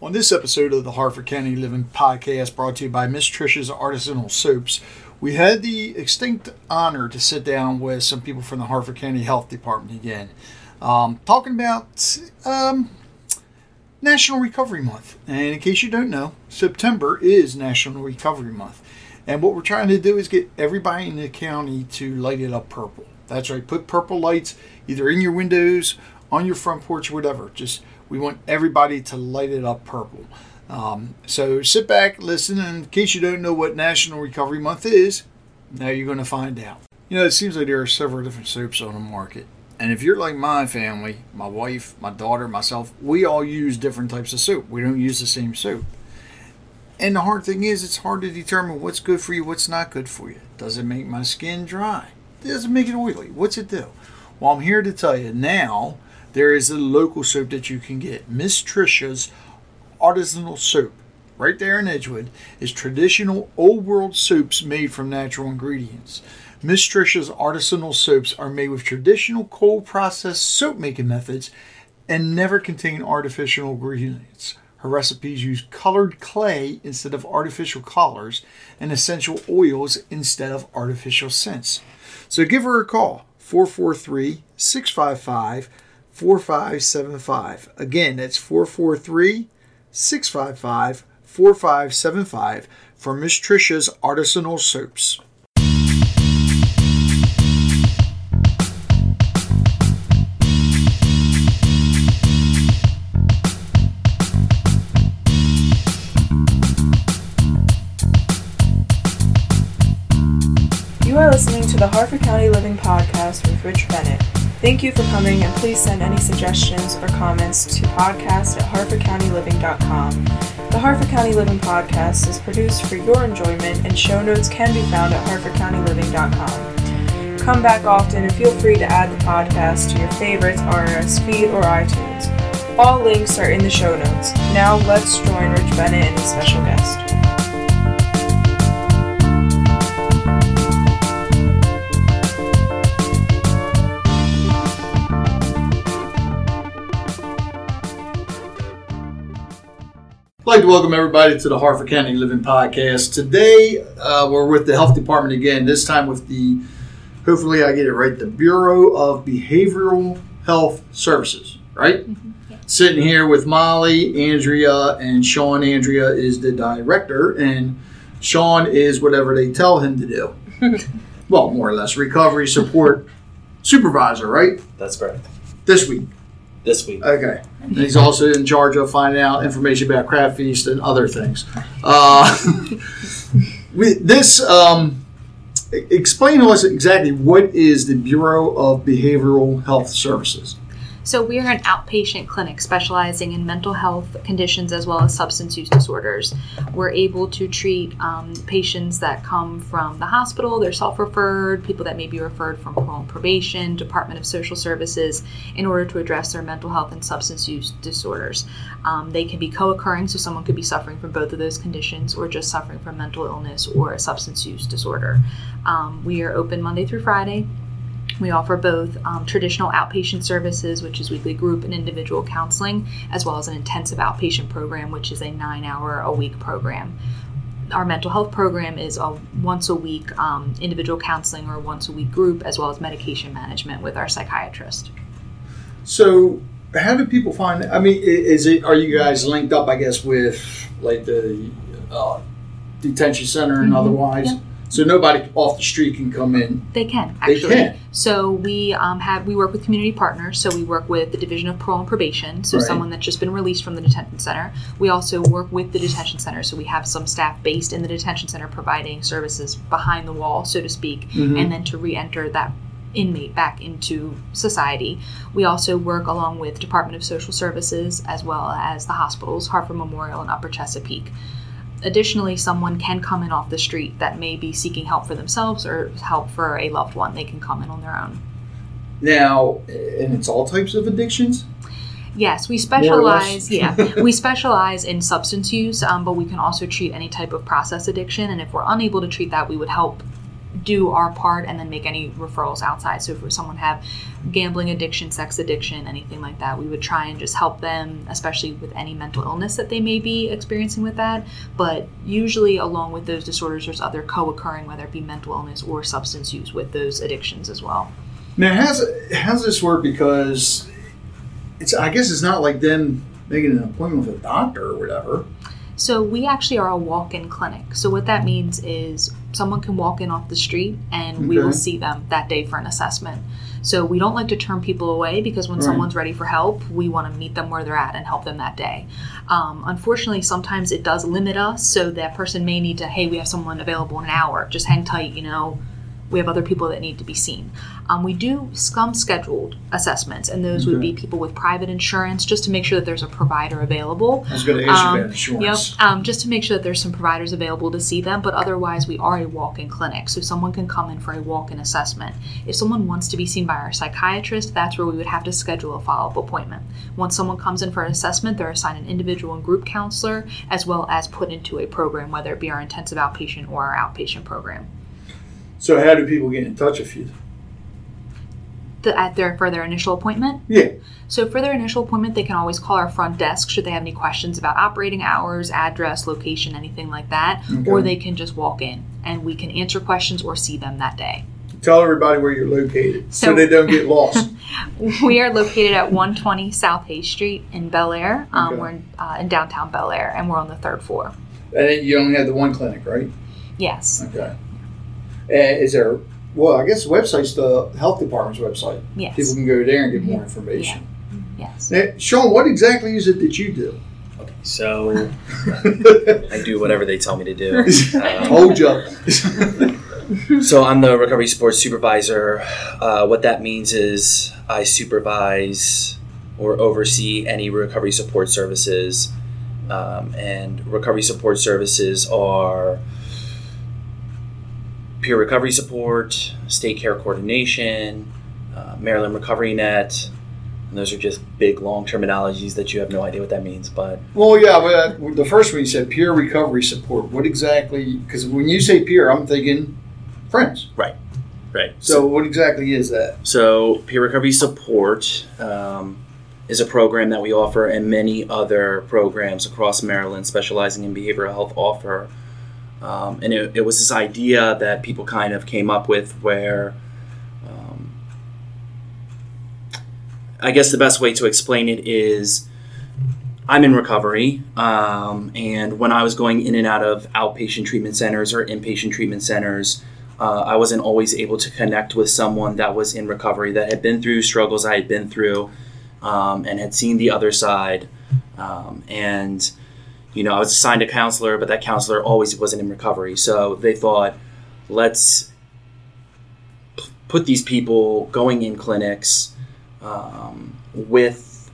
On this episode of the Harford County Living Podcast, brought to you by Miss Trisha's Artisanal Soaps, we had the extinct honor to sit down with some people from the Harford County Health Department again, um, talking about um, National Recovery Month. And in case you don't know, September is National Recovery Month. And what we're trying to do is get everybody in the county to light it up purple. That's right, put purple lights either in your windows, on your front porch, whatever. Just we want everybody to light it up purple. Um, so sit back, listen, and in case you don't know what National Recovery Month is, now you're going to find out. You know, it seems like there are several different soaps on the market. And if you're like my family, my wife, my daughter, myself, we all use different types of soap. We don't use the same soap. And the hard thing is, it's hard to determine what's good for you, what's not good for you. Does it make my skin dry? Does it make it oily? What's it do? Well, I'm here to tell you now there is a local soap that you can get. Miss Trisha's Artisanal Soap, right there in Edgewood, is traditional old world soaps made from natural ingredients. Miss Trisha's Artisanal Soaps are made with traditional cold processed soap making methods and never contain artificial ingredients. Her recipes use colored clay instead of artificial colors and essential oils instead of artificial scents. So give her a call 443 655 4575. Again, that's 443 655 4575 for Miss Trisha's Artisanal Soaps. You are listening to the Harford County Living Podcast with Rich Bennett. Thank you for coming, and please send any suggestions or comments to podcast at harfordcountyliving.com. The Harford County Living Podcast is produced for your enjoyment, and show notes can be found at harfordcountyliving.com. Come back often and feel free to add the podcast to your favorites, RSS feed, or iTunes. All links are in the show notes. Now let's join Rich Bennett and his special guest. I'd like to welcome everybody to the Harford County Living Podcast. Today, uh, we're with the Health Department again, this time with the, hopefully I get it right, the Bureau of Behavioral Health Services, right? Sitting here with Molly, Andrea, and Sean. Andrea is the director, and Sean is whatever they tell him to do. well, more or less, recovery support supervisor, right? That's correct. This week. This week. Okay. And he's also in charge of finding out information about Crab Feast and other things. Uh, we, this, um, explain to us exactly what is the Bureau of Behavioral Health Services? So we are an outpatient clinic specializing in mental health conditions as well as substance use disorders. We're able to treat um, patients that come from the hospital, they're self-referred, people that may be referred from parole and probation, Department of Social Services, in order to address their mental health and substance use disorders. Um, they can be co-occurring, so someone could be suffering from both of those conditions, or just suffering from mental illness or a substance use disorder. Um, we are open Monday through Friday. We offer both um, traditional outpatient services, which is weekly group and individual counseling, as well as an intensive outpatient program, which is a nine hour a week program. Our mental health program is a once a week um, individual counseling or once a week group, as well as medication management with our psychiatrist. So, how do people find? I mean, is it are you guys linked up? I guess with like the uh, detention center and Mhm. otherwise. Yeah. So nobody off the street can come in. They can actually. They can. So we um, have we work with community partners. So we work with the Division of Parole and Probation. So Right. someone that's just been released from the detention center. We also work with the detention center. So we have some staff based in the detention center providing services behind the wall, so to speak, Mhm. and then to re-enter that inmate back into society. We also work along with Department of Social Services as well as the hospitals, Harford Memorial and Upper Chesapeake. Additionally, someone can come in off the street that may be seeking help for themselves or help for a loved one. They can come in on their own. Now, and it's all types of addictions. Yes, we More or less. specialize. yeah, we specialize in substance use, um, but we can also treat any type of process addiction. And if we're unable to treat that, we would help do our part and then make any referrals outside. So if someone have gambling addiction, sex addiction, anything like that, we would try and just help them, especially with any mental illness that they may be experiencing with that. But usually, along with those disorders, there's other co-occurring, whether it be mental illness or substance use, with those addictions as well. Now, how's how's this work? Because it's I guess it's not like them making an appointment with a doctor or whatever. So we actually are a walk-in clinic. So what that means is someone can walk in off the street and we will see them that day for an assessment. So we don't like to turn people away because when Right. someone's ready for help, we want to meet them where they're at and help them that day. Um, unfortunately, sometimes it does limit us. So that person may need to, hey, we have someone available in an hour. Just hang tight, you know. We have other people that need to be seen. Um, we do scum scheduled assessments, and those would be people with private insurance, just to make sure that there's a provider available. I was going to ask you Um, about insurance. Yep, um, just to make sure that there's some providers available to see them, but otherwise we are a walk-in clinic, so someone can come in for a walk-in assessment. If someone wants to be seen by our psychiatrist, that's where we would have to schedule a follow-up appointment. Once someone comes in for an assessment, they're assigned an individual and group counselor, as well as put into a program, whether it be our intensive outpatient or our outpatient program. So how do people get in touch with you? The, at their for their initial appointment, Yeah. So for their initial appointment, they can always call our front desk should they have any questions about operating hours, address, location, anything like that, or they can just walk in and we can answer questions or see them that day. Tell everybody where you're located so, So- they don't get lost. We are located at 120 South Hay Street in Bel Air. Um, Okay. We're in, uh, in downtown Bel Air, and we're on the third floor. and you only have the one clinic, right? Yes, Okay. And is there? Well, I guess the website's the health department's website. yes, People can go there and get more information. yes. Now, Sean, what exactly is it that you do? Okay, so I do whatever they tell me to do. Um, Hold you up. so I'm the recovery support supervisor. Uh, what that means is I supervise or oversee any recovery support services, um, and recovery support services are peer recovery support, state care coordination, uh, Maryland Recovery Net. And those are just big, long terminologies that you have no idea what that means, but Well, yeah, but uh, the first one you said peer recovery support. What exactly? Because when you say peer, I'm thinking friends. Right. Right. So, what exactly is that? So, peer recovery support um, is a program that we offer, and many other programs across Maryland specializing in behavioral health offer. Um, and it, it was this idea that people kind of came up with where um, I guess the best way to explain it is I'm in recovery, um, and when I was going in and out of outpatient treatment centers or inpatient treatment centers, uh, I wasn't always able to connect with someone that was in recovery that had been through struggles I had been through um, and had seen the other side. Um, and, you know, I was assigned a counselor, but that counselor always wasn't in recovery. So they thought, let's p- put these people going in clinics um, with,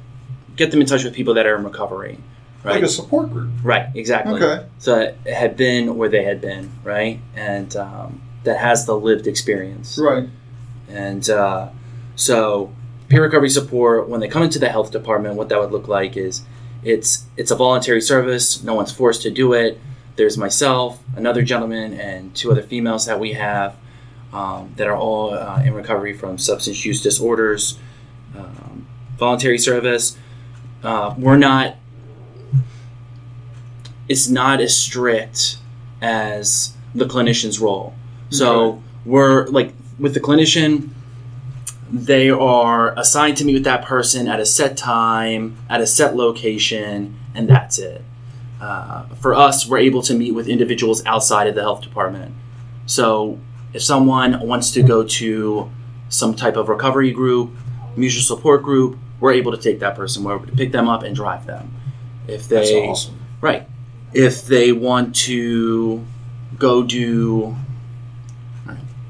get them in touch with people that are in recovery. Right. Like a support group. right, exactly Okay. that had been where they had been, right? And um, that has the lived experience. Right. And uh, so, peer recovery support, when they come into the health department, what that would look like is it's it's a voluntary service. No one's forced to do it. There's myself, another gentleman, and two other females that we have um, that are all uh, in recovery from substance use disorders. Um, voluntary service. Uh, we're not. It's not as strict as the clinician's role. So Okay. we're like with the clinician, they are assigned to meet with that person at a set time, at a set location, and that's it. Uh, for us, we're able to meet with individuals outside of the health department. So if someone wants to go to some type of recovery group, mutual support group, we're able to take that person, we're able to pick them up and drive them. If they That's awesome. Right. If they want to go do.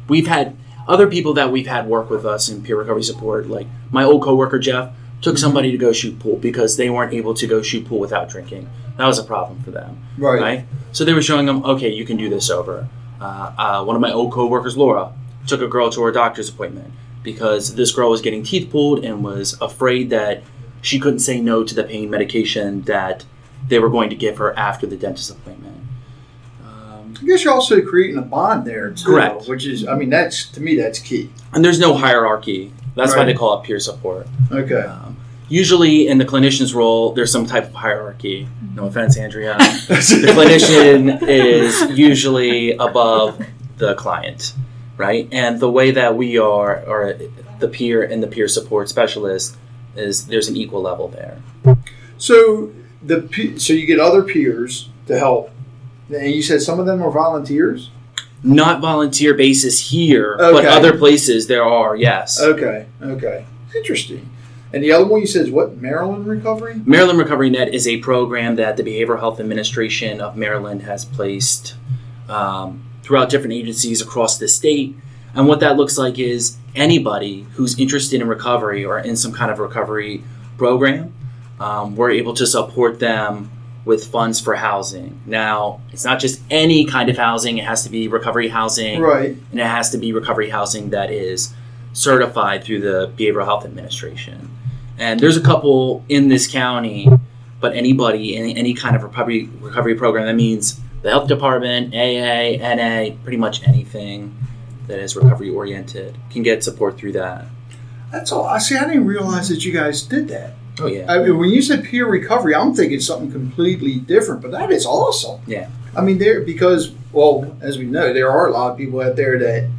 We've had other people that we've had work with us in peer recovery support, like my old coworker Jeff, took somebody to go shoot pool because they weren't able to go shoot pool without drinking. That was a problem for them, Right. right? So they were showing them, okay, you can do this over. Uh, uh, one of my old coworkers, Laura, took a girl to her doctor's appointment because this girl was getting teeth pulled and was afraid that she couldn't say no to the pain medication that they were going to give her after the dentist appointment. I guess you're also creating a bond there too. Correct. Which is, I mean, that's to me that's key. And there's no hierarchy. That's why they call it peer support. Okay. Um, usually, in the clinician's role, there's some type of hierarchy. No offense, Andrea. the clinician is usually above the client, right? And the way that we are, or the peer and the peer support specialist, is there's an equal level there. So the so you get other peers to help, and you said some of them are volunteers. Not volunteer basis here, but other places there are. Yes. Okay. Okay. Interesting. And the other one you said is what? Maryland Recovery. Maryland Recovery Net is a program that the Behavioral Health Administration of Maryland has placed um, throughout different agencies across the state. And what that looks like is anybody who's interested in recovery or in some kind of recovery program, um, we're able to support them with funds for housing. Now, it's not just any kind of housing, it has to be recovery housing Right. and it has to be recovery housing that is certified through the Behavioral Health Administration. And there's a couple in this county, but anybody in any kind of recovery recovery program that means the health department, AA, NA, pretty much anything that is recovery oriented can get support through that. That's all. I see. I didn't realize that you guys did that. Oh yeah. I mean, when you said peer recovery, I'm thinking something completely different. But that is awesome. Yeah. I mean, there because well, as we know, there are a lot of people out there that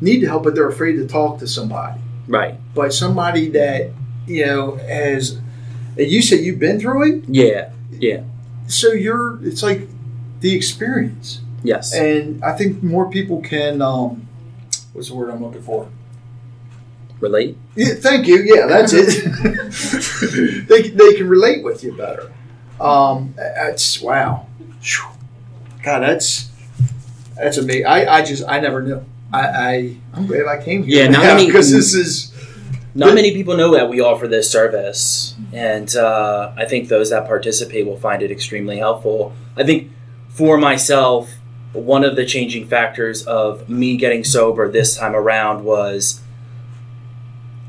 need to help, but they're afraid to talk to somebody. Right. But somebody that you know has, and you said you've been through it, Yeah. Yeah. so you're. It's like the experience, Yes. and I think more people can. um What's the word I'm looking for? Relate. Yeah, thank you. Yeah, that's it. they, they can relate with you better. Um, that's wow. God, that's that's amazing. I, I just I never knew. I, I I'm glad I came here. Yeah, not many- because this is Not many people know that we offer this service, and uh, I think those that participate will find it extremely helpful. I think for myself, one of the changing factors of me getting sober this time around was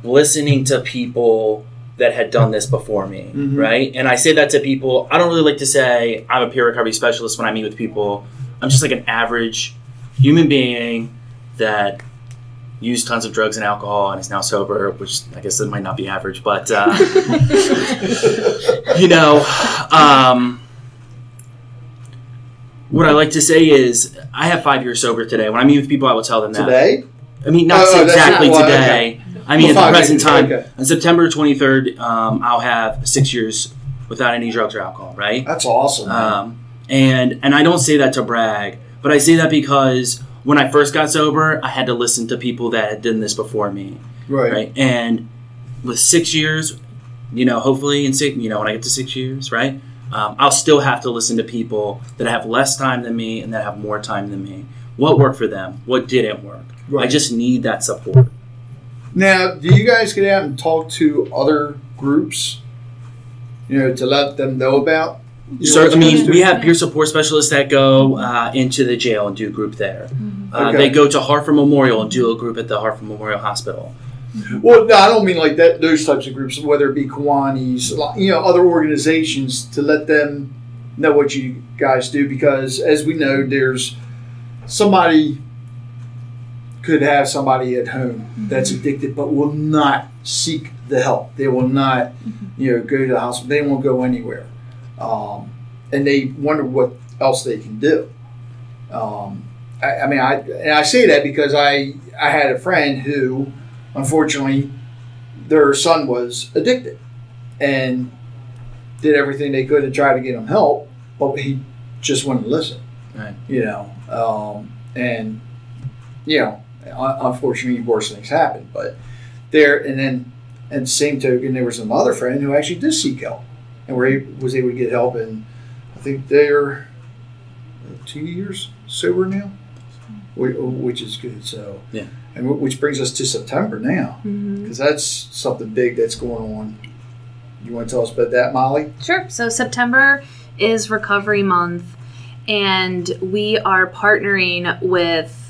listening to people that had done this before me, Mhm. right? And I say that to people. I don't really like to say I'm a peer recovery specialist when I meet with people. I'm just like an average human being that used tons of drugs and alcohol and is now sober, which I guess it might not be average, but uh, you know, um, what I like to say is I have five years sober today. When I meet with people, I will tell them that. today. I mean, not Oh, oh, exactly not why- today. I mean, at the present time, okay. on September 23rd, um, I'll have six years without any drugs or alcohol, right? That's awesome. Um, and and I don't say that to brag, but I say that because when I first got sober, I had to listen to people that had done this before me, right. right? And with six years, you know, hopefully in six, you know, when I get to six years, right, um, I'll still have to listen to people that have less time than me and that have more time than me. What worked for them? What didn't work? I just need that support. Now, do you guys get out and talk to other groups? You know, to let them know about. you So, I mean, we have peer support specialists that go uh, into the jail and do group there. Uh, Okay. They go to Harford Memorial and do a group at the Harford Memorial Hospital. Well, no, I don't mean like that. Those types of groups, whether it be Kiwanis, you know, other organizations, to let them know what you guys do, because as we know, there's somebody could have somebody at home that's addicted, but will not seek the help. They will not, you know, go to the hospital. They won't go anywhere, um, and they wonder what else they can do. Um, I, I mean, I and I say that because I I had a friend who unfortunately, their son was addicted and did everything they could to try to get him help, but he just wouldn't listen. Right. You know, um, and you know, unfortunately, worse things happened. But there, and then, and the same token, there was another friend who actually did seek help and were able, was able to get help, and I think they're two years sober now, which is good. So Yeah. and which brings us to September now, Mm-hmm. because that's something big that's going on. You want to tell us about that, Molly? Sure. So September is Recovery Month, and we are partnering with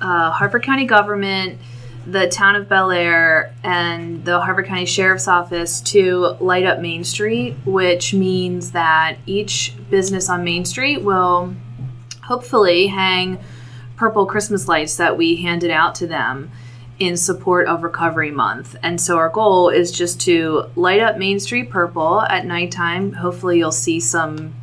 uh, County government, the town of Bel Air, and the Harford County Sheriff's Office to light up Main Street, which means that each business on Main Street will hopefully hang purple Christmas lights that we handed out to them in support of Recovery Month. And so our goal is just to light up Main Street purple at nighttime. Hopefully, you'll see some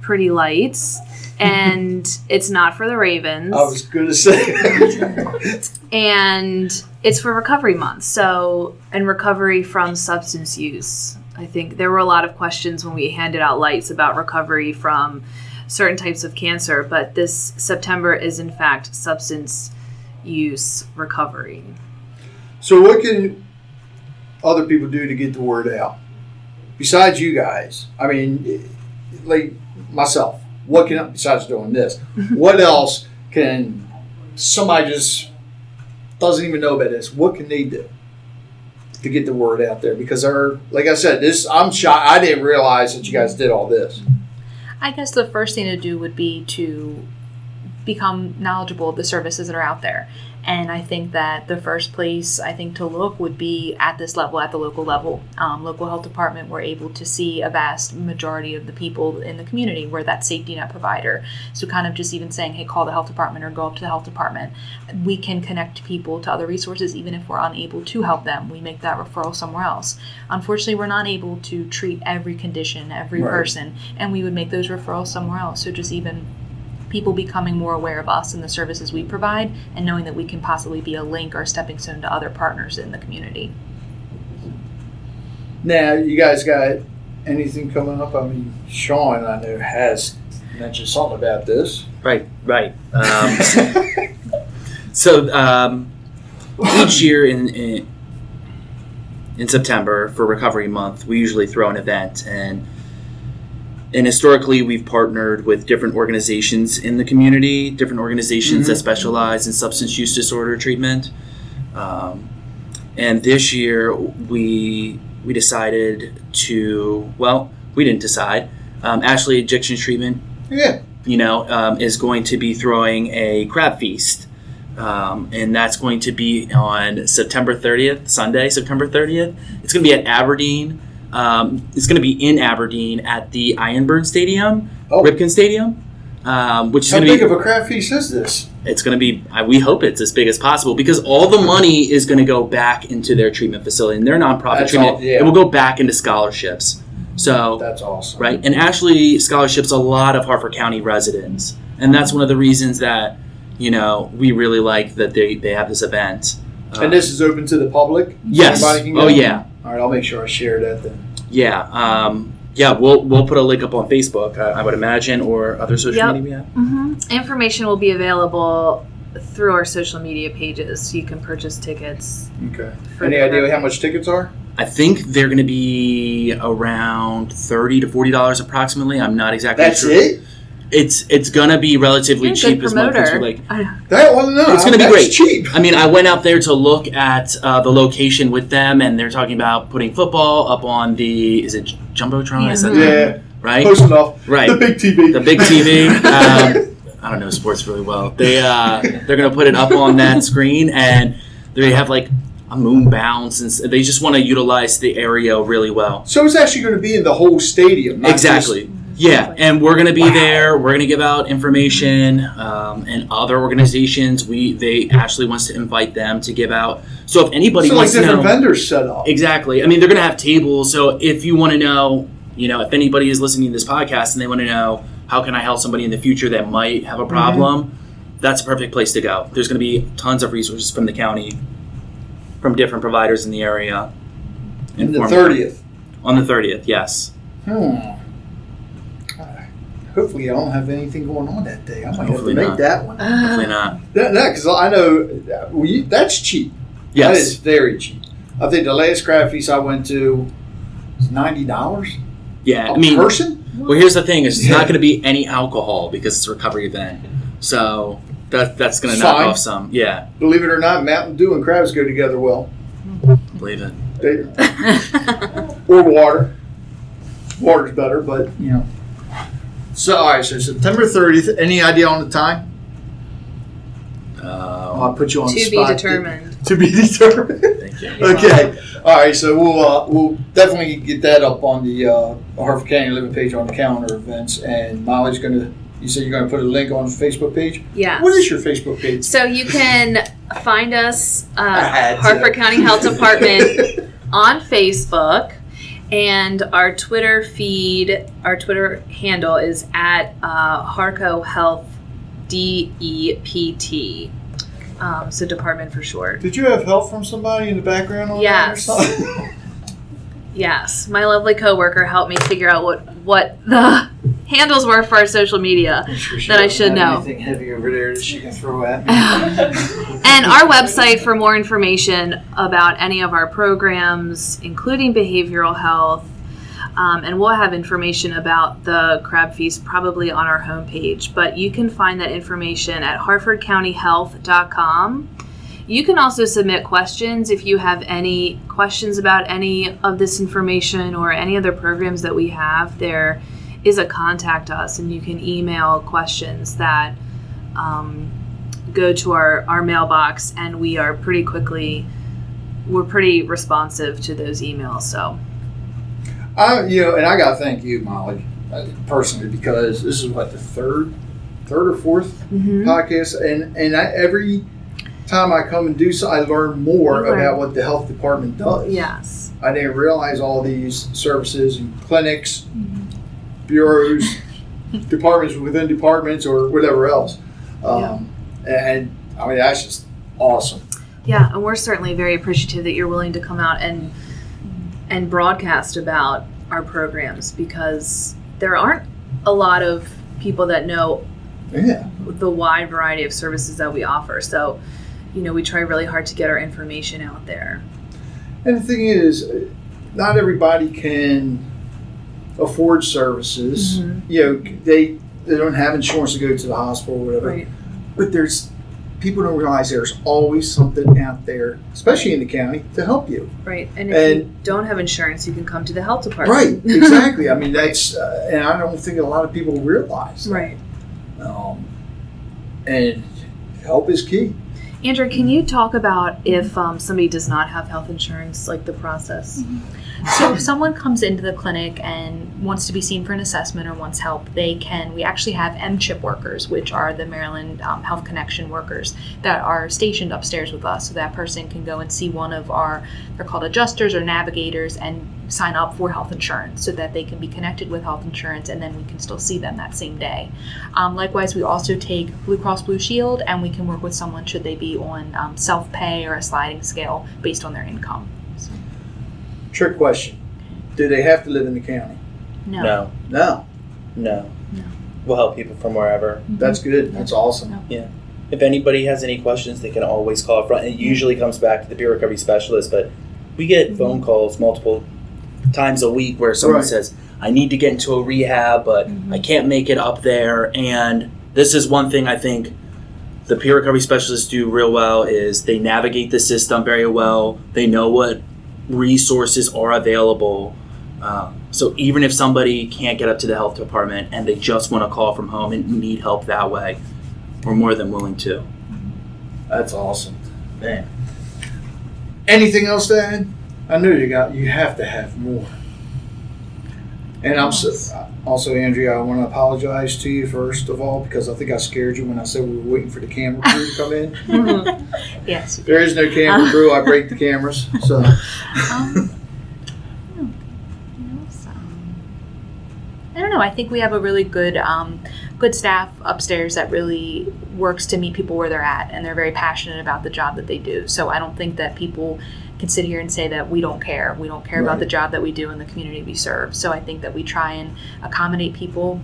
pretty lights. And it's not for the Ravens. I was going to say. and it's for recovery month so and recovery from substance use i think there were a lot of questions when we handed out lights about recovery from certain types of cancer but this september is in fact substance use recovery so, what can other people do to get the word out besides you guys? I mean, like myself. What can besides doing this? what else can somebody just doesn't even know about this? What can they do to get the word out there? Because they're like I said, this I'm shocked. I didn't realize that you guys did all this. I guess the first thing to do would be to become knowledgeable of the services that are out there and I think that the first place I think to look would be at this level, at the local level. Um, local health department, we're able to see a vast majority of the people in the community. We're that safety net provider. So, kind of just even saying, hey, call the health department or go up to the health department, we can connect people to other resources, even if we're unable to help them. We make that referral somewhere else. Unfortunately, we're not able to treat every condition, every right. person, and we would make those referrals somewhere else. So, just even people becoming more aware of us and the services we provide and knowing that we can possibly be a link or a stepping stone to other partners in the community. Now, you guys got anything coming up? I mean, Sean, I know, has mentioned something about this. Right, right. Um, so, um, each year in, in in September for Recovery Month, we usually throw an event and and historically we've partnered with different organizations in the community different organizations mm-hmm. that specialize in substance use disorder treatment. Um, and this year we we decided to well we didn't decide. Um, ashley addiction treatment yeah. you know um, is going to be throwing a crab feast. Um, and that's going to be on september 30th sunday september 30th it's going to be at aberdeen um, it's going to be in Aberdeen at the IronBirds Stadium, oh. Ripken Stadium, um, which is how big be, of a crab feast is this? It's going to be. We hope it's as big as possible because all the money is going to go back into their treatment facility and their nonprofit that's treatment. All, yeah. It will go back into scholarships. So that's awesome, right? And Ashley scholarships a lot of Harford County residents, and that's one of the reasons that you know we really like that they they have this event. And this is open to the public. Yes. Oh yeah. All right, I'll make sure I share that then. Yeah. Um, yeah, we'll we'll put a link up on Facebook, I, I would imagine, or other social yep. media. Mm-hmm. Information will be available through our social media pages. You can purchase tickets. Okay. Any idea how much tickets are? I think they're going to be around thirty to forty dollars approximately. I'm not exactly That's sure. it. It's it's gonna be relatively cheap as well. Like that one, no, it's gonna be great. Cheap. I mean, I went out there to look at uh, the location with them, and they're talking about putting football up on the is it jumbotron? Yeah, yeah. right. Close enough. Right, the big TV. The big TV. um, I don't know sports really well. They uh, they're gonna put it up on that screen, and they have like a moon bounce, and they just want to utilize the area really well. So it's actually going to be in the whole stadium. exactly. Just- yeah, and we're going to be wow. there. We're going to give out information, um, and other organizations. We they Ashley wants to invite them to give out. So if anybody so wants like different to know, vendors set up. Exactly. I mean, they're going to have tables. So if you want to know, you know, if anybody is listening to this podcast and they want to know how can I help somebody in the future that might have a mm-hmm. problem, mm-hmm. that's a perfect place to go. There's going to be tons of resources from the county, from different providers in the area. And the thirtieth. On the thirtieth, yes. Hmm hopefully I don't have anything going on that day. I might hopefully have to make that one. Hopefully not. That because I know well, that's cheap. Yes, that is very cheap. I think the last crab feast I went to was ninety dollars. Yeah, a I mean, person. Well, here's the thing: is it's yeah. not going to be any alcohol because it's a recovery event. So that that's going to knock off some. Yeah. Believe it or not, Mountain Dew and crabs go together well. Believe it. They, or water. Water's better, but you know. So, all right, so September 30th. Any idea on the time? Um, I'll put you on to the spot. To be determined. To be determined. Thank you. okay. All right, so we'll uh, we'll definitely get that up on the uh, Harford County Living page on the calendar events, and Molly's going to You said you're going to put a link on the Facebook page. Yeah. What is your Facebook page? So you can find us, I had uh, to. Harford County Health Department, on Facebook, and our Twitter feed, our Twitter handle is at uh, Harco Health D E P T. Um, so department for short. Did you have help from somebody in the background on Yes. that or something? Yes, my lovely coworker helped me figure out what what the handles were for our social media. That I should know. Anything heavy over there that she can throw at me? And our website for more information about any of our programs, including behavioral health. Um, and we'll have information about the crab feast probably on our homepage. But you can find that information at harfordcountyhealth.com. You can also submit questions if you have any questions about any of this information or any other programs that we have. There is a contact us, and you can email questions that um, go to our, our mailbox, and we are pretty quickly, we're pretty responsive to those emails. So, I, you know, and I got to thank you, Molly, uh, personally, because this is what the third, third or 4th Mm-hmm. podcast, and and I, every time I come and do so, I learn more about what the health department does. yes. I didn't realize all these services and clinics, Mm-hmm. Bureaus, departments within departments, or whatever else. Um, And I mean, that's just awesome. Yeah, and we're certainly very appreciative that you're willing to come out and and broadcast about our programs because there aren't a lot of people that know Yeah. the wide variety of services that we offer. So, you know, we try really hard to get our information out there. And the thing is, not everybody can afford services. Mhm. You know, they they don't have insurance to go to the hospital or whatever. Right. But there's people don't realize there's always something out there, especially in the county, to help you. Right. And if you And- don't have insurance, you can come to the health department. Right. Exactly. I mean, that's uh, and I don't think a lot of people realize. right. Um, and help is key. Andrea, can you talk about if um, somebody does not have health insurance, like the process? So if someone comes into the clinic and wants to be seen for an assessment or wants help, they can. We actually have MCHIP workers, which are the Maryland um, Health Connection workers that are stationed upstairs with us. So that person can go and see one of our, they're called adjusters or navigators, and sign up for health insurance so that they can be connected with health insurance and then we can still see them that same day. Um, likewise, we also take Blue Cross Blue Shield and we can work with someone should they be on um, self pay or a sliding scale based on their income. So, Trick question: Do they have to live in the county? No. No, No. no. No. We'll help people from wherever. Mm-hmm. That's good. That's awesome. Yeah. If anybody has any questions, they can always call up front. It usually comes back to the peer recovery specialist, but we get mm-hmm. phone calls multiple times a week where someone Right. says, I need to get into a rehab, but mm-hmm. I can't make it up there. And this is one thing I think the peer recovery specialists do real well is they navigate the system very well. They know what resources are available. Uh, so even if somebody can't get up to the health department and they just want to call from home and need help that way, we're more than willing to. That's awesome, man. Anything else to add? I know you got. You have to have more. And I'm so, also, Andrea. I want to apologize to you first of all because I think I scared you when I said we were waiting for the camera crew to come in. yes. There is no camera crew. I break the cameras. So Um, hmm. Um, I don't know. I think we have a really good, um, good staff upstairs that really works to meet people where they're at, and they're very passionate about the job that they do. So I don't think that people can sit here and say that we don't care. We don't care about the job that we do in the community we serve. So I think that we try and accommodate people.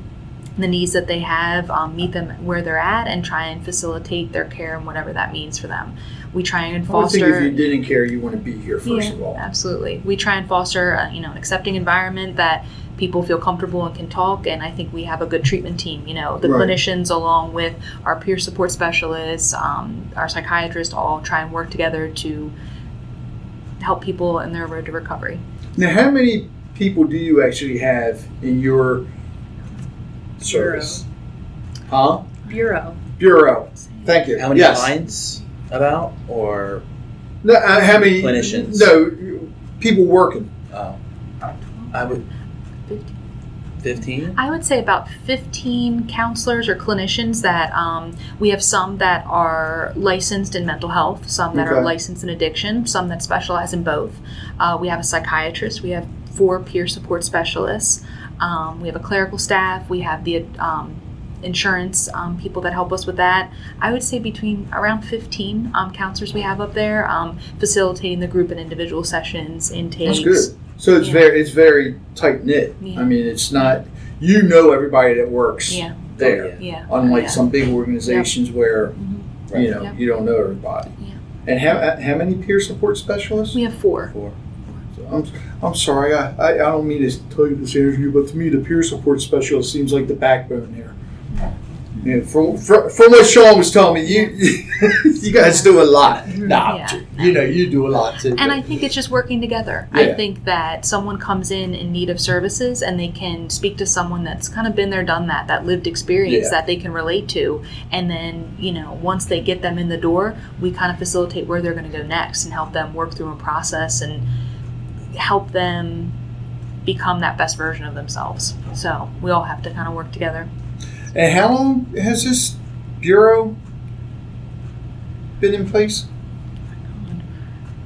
The needs that they have, um, meet them where they're at, and try and facilitate their care and whatever that means for them. We try and foster. I think if you didn't care, you want to be here first Yeah, of all. Absolutely. We try and foster, uh, you know, an accepting environment that people feel comfortable and can talk. And I think we have a good treatment team. You know, the Right. clinicians, along with our peer support specialists, um, our psychiatrists, all try and work together to help people in their road to recovery. Now, how many people do you actually have in your service? Huh? Bureau. Bureau. Thank you. How many yes. clients about? Or, No, uh, how many Clinicians. No, people working. oh, I would, 15? I would say about 15 counselors or clinicians that um, we have some that are licensed in mental health, some that are licensed in addiction, some that specialize in both. Uh, we have a psychiatrist, we have four peer support specialists, um, we have a clerical staff, we have the um, insurance um, people that help us with that. I would say between around 15 um, counselors we have up there um, facilitating the group and individual sessions, intakes. That's good. So it's Yeah. very it's very tight knit. Yeah. I mean, it's not you know everybody that works Yeah, there. yeah. Unlike yeah. some big organizations where Mhm. you know Yep. you don't know everybody. Yeah. And how how many peer support specialists? We have four. Four. I'm, I'm sorry, I, I, I don't mean to tell you this interview, but to me, the peer support specialist seems like the backbone here. Yeah, from, from, from what Sean was telling me, you you guys do a lot. Mm-hmm. Nah, Yeah. you know you do a lot too. And I think it's just working together. I think that someone comes in in need of services and they can speak to someone that's kind of been there, done that, that lived experience Yeah. that they can relate to. And then, you know, once they get them in the door, we kind of facilitate where they're going to go next and help them work through a process and help them become that best version of themselves. So we all have to kind of work together. And how long has this bureau been in place?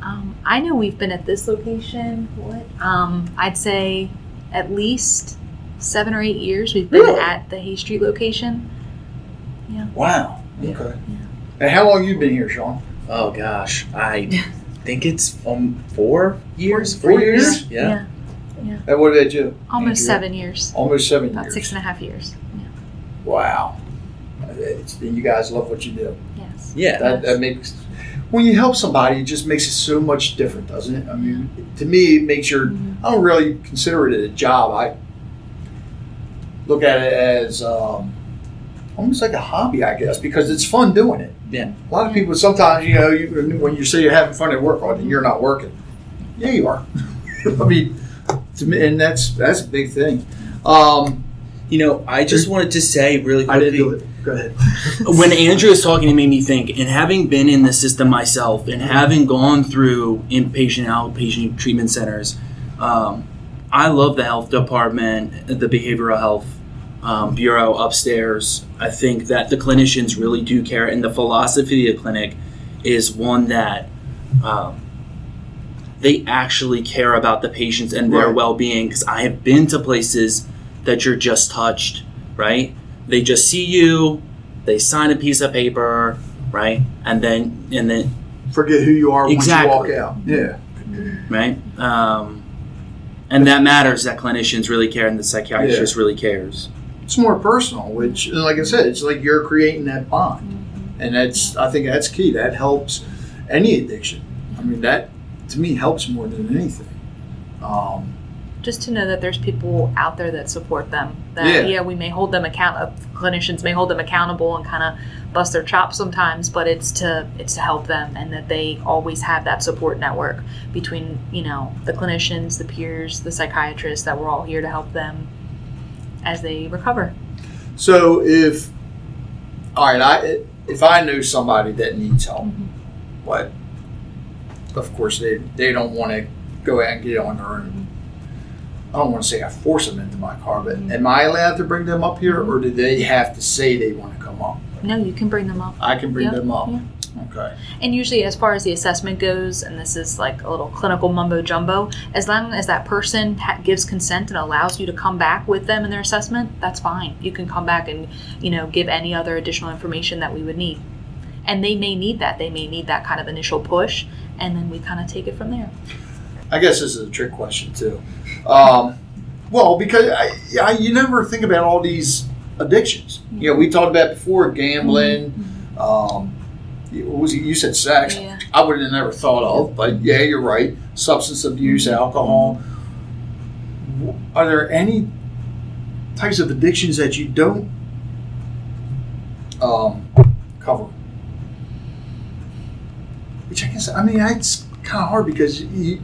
Um, I know we've been at this location. What? Um, I'd say at least seven or eight years. We've been Really? at the Hay Street location. Yeah. Wow. Yeah. Okay. And how long you been here, Sean? Oh gosh, I think it's um four years. Four years? Yeah. And what did you? almost Andrea? seven years. Almost seven About years. six and a half years. Yeah. Wow. It's, you guys love what you do. Yes. Yeah. That, that makes when you help somebody, it just makes it so much different, doesn't it? I mean, to me, it makes your. I don't really consider it a job. I look at it as um, almost like a hobby, I guess, because it's fun doing it. Yeah. A lot of people sometimes, you know, you, when you say you're having fun at work, then you're not working. Yeah, you are. I mean, to me, and that's that's a big thing. Um, You know, I just wanted to say really quickly. didn't do it. Go ahead. when Andrea was talking, it made me think, and having been in the system myself, and having gone through inpatient, outpatient treatment centers, um, I love the health department, the behavioral health um, bureau upstairs. I think that the clinicians really do care, and the philosophy of the clinic is one that um, they actually care about the patients and their Right. well-being. Because I have been to places that you're just touched, right? They just see you, they sign a piece of paper, right, and then and then Forget who you are Exactly. once you walk out. Yeah. right, um, and that matters. That clinicians really care, and the psychiatrist really cares. it's more personal, which, like I said, it's like you're creating that bond, and that's I think that's key. That helps any addiction. I mean, that to me helps more than anything. Um, Just to know that there's people out there that support them. That Yeah. yeah, we may hold them account. Uh, clinicians may hold them accountable and kind of bust their chops sometimes, but it's to it's to help them and that they always have that support network between you know the clinicians, the peers, the psychiatrists. That we're all here to help them as they recover. so if all right, I if I know somebody that needs help, but of course they they don't want to go out and get on their own. I don't want to say I force them into my car, but am I allowed to bring them up here, or do they have to say they want to come up? No, you can bring them up. I can bring Yeah, them up. Okay. And usually, as far as the assessment goes, and this is like a little clinical mumbo jumbo, as long as that person ha- gives consent and allows you to come back with them in their assessment, that's fine. You can come back and you know give any other additional information that we would need, and they may need that. They may need that kind of initial push, and then we kind of take it from there. I guess this is a trick question too. Um, well, because I, I, you never think about all these addictions. You know, we talked about before gambling. Um, what was it? You said sex. Yeah. I would have never thought of, but yeah, you're right. Substance abuse, alcohol. Are there any types of addictions that you don't um, cover? Which I guess, I mean, it's kind of hard because you,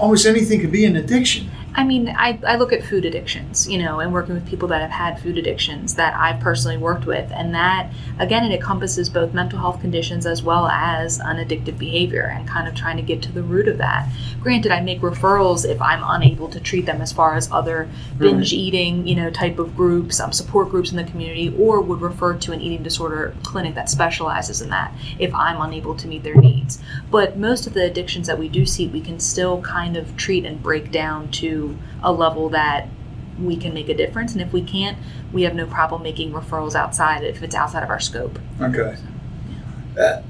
almost anything could be an addiction. I mean, I, I look at food addictions, you know, and working with people that have had food addictions that I've personally worked with. And that, again, it encompasses both mental health conditions as well as unaddictive behavior and kind of trying to get to the root of that. Granted, I make referrals if I'm unable to treat them as far as other binge eating, you know, type of groups, um, support groups in the community, or would refer to an eating disorder clinic that specializes in that if I'm unable to meet their needs. But most of the addictions that we do see, we can still kind of treat and break down to a level that we can make a difference. And if we can't, we have no problem making referrals outside if it's outside of our scope. Okay. Uh,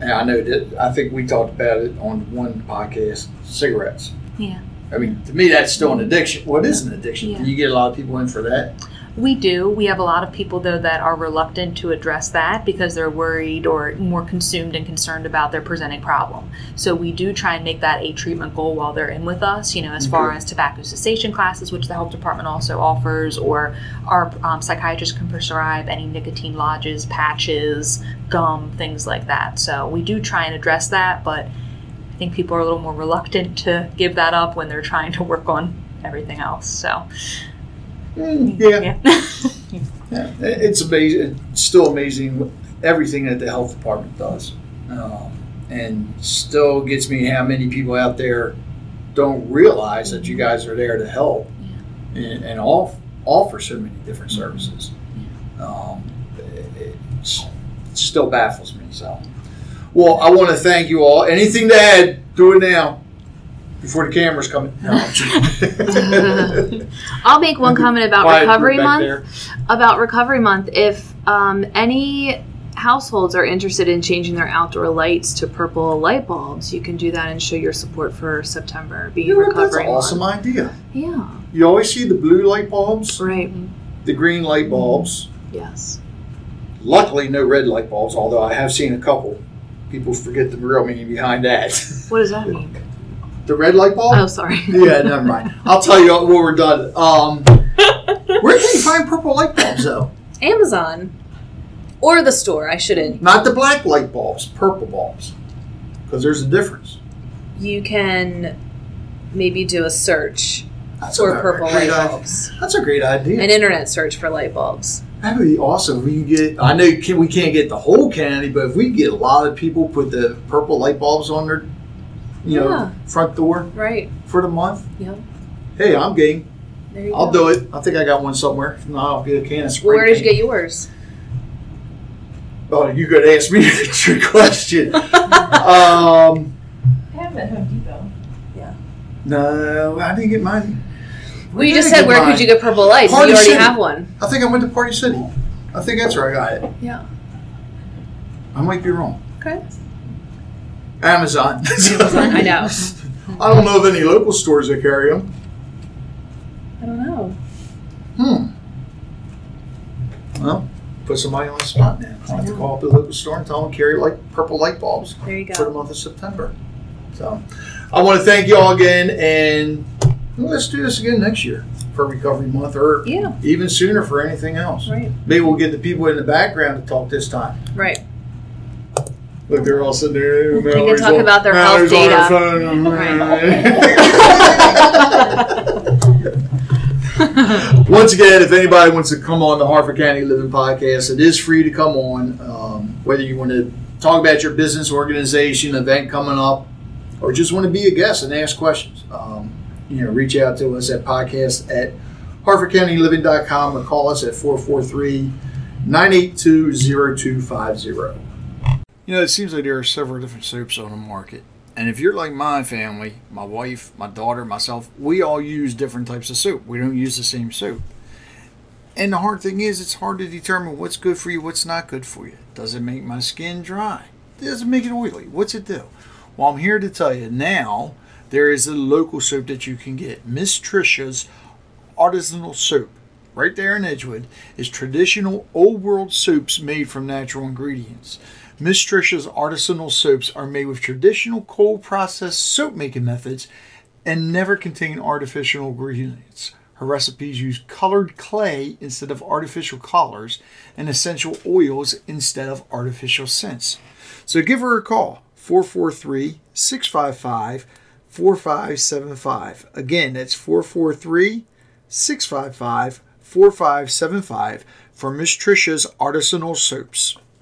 and I know that I think we talked about it on one podcast. Cigarettes. Yeah. I mean, to me, that's still an addiction. What is an addiction? Yeah. Do you get a lot of people in for that? We do. We have a lot of people, though, that are reluctant to address that because they're worried or more consumed and concerned about their presenting problem. So we do try and make that a treatment goal while they're in with us, you know, as far as tobacco cessation classes, which the health department also offers, or our um, psychiatrist can prescribe any nicotine lozenges, patches, gum, things like that. So we do try and address that, but I think people are a little more reluctant to give that up when they're trying to work on everything else. So, yeah. yeah. Yeah, it's amazing. It's still amazing everything that the health department does, um, and still gets me how many people out there don't realize that you guys are there to help and, and off, offer so many different services. Um, it, it still baffles me. So, well, I want to thank you all. Anything to add? Do it now. Before the cameras come in. No, I'm joking. I'll make one comment about Quiet recovery month. there. About recovery month, if um, any households are interested in changing their outdoor lights to purple light bulbs, you can do that and show your support for September being You know what? That's recovery an awesome month. idea. Yeah, You always see the blue light bulbs, right. the green light bulbs. Yes. Luckily, no red light bulbs, although I have seen a couple. People forget the real meaning behind that. What does that mean? the red light bulb? Oh, sorry. Yeah, never mind. I'll tell you when we're done. Um, where can you find purple light bulbs, though? Amazon or the store. I shouldn't. Not the black light bulbs, purple bulbs. Because there's a difference. You can maybe do a search That's for a purple great light idea. bulbs. That's a great idea. An internet search for light bulbs. That would be awesome. We can get. I know we can't get the whole county, but if we get a lot of people put the purple light bulbs on their, you know, Yeah. front door Right. for the month. Yep. Hey, I'm game. There you go. I'll go. do it. I think I got one somewhere. If not, I'll get a can of spray. Well, where did you get yours? Oh, you could ask me a trick question. um, I have them at Home Depot. Yeah. No, I didn't get mine. Well, you just said where mine? could you get purple lights? Party you already City. have one. I think I went to Party City. I think that's where I got it. Yeah. I might be wrong. Okay. Amazon. I know. I don't know of any local stores that carry them. I don't know. Hmm. Well, put somebody on the spot now. I'll have to call up the local store and tell them to carry like purple light bulbs There you for the month of September. So, I want to thank you all again, and let's do this again next year for Recovery Month, or Yeah. even sooner for anything else. Right. Maybe we'll get the people in the background to talk this time. Right. Look, they're all sitting there. They can talk about their health data. Right. Once again, if anybody wants to come on the Harford County Living Podcast, it is free to come on. Um, whether you want to talk about your business, organization, event coming up, or just want to be a guest and ask questions, um, you know, reach out to us at podcast at harfordcountyliving.com or call us at 443 982 0250. You know, it seems like there are several different soaps on the market. And if you're like my family, my wife, my daughter, myself, we all use different types of soap. We don't use the same soap. And the hard thing is, it's hard to determine what's good for you, what's not good for you. Does it make my skin dry? Does it make it oily? What's it do? Well, I'm here to tell you now there is a local soap that you can get. Miss Trisha's Artisanal Soap, right there in Edgewood, is traditional old world soaps made from natural ingredients. Miss Trisha's artisanal soaps are made with traditional cold processed soap making methods and never contain artificial ingredients. Her recipes use colored clay instead of artificial colors and essential oils instead of artificial scents. So give her a call 443 655 4575. Again, that's 443 655 4575 for Miss Trisha's Artisanal Soaps.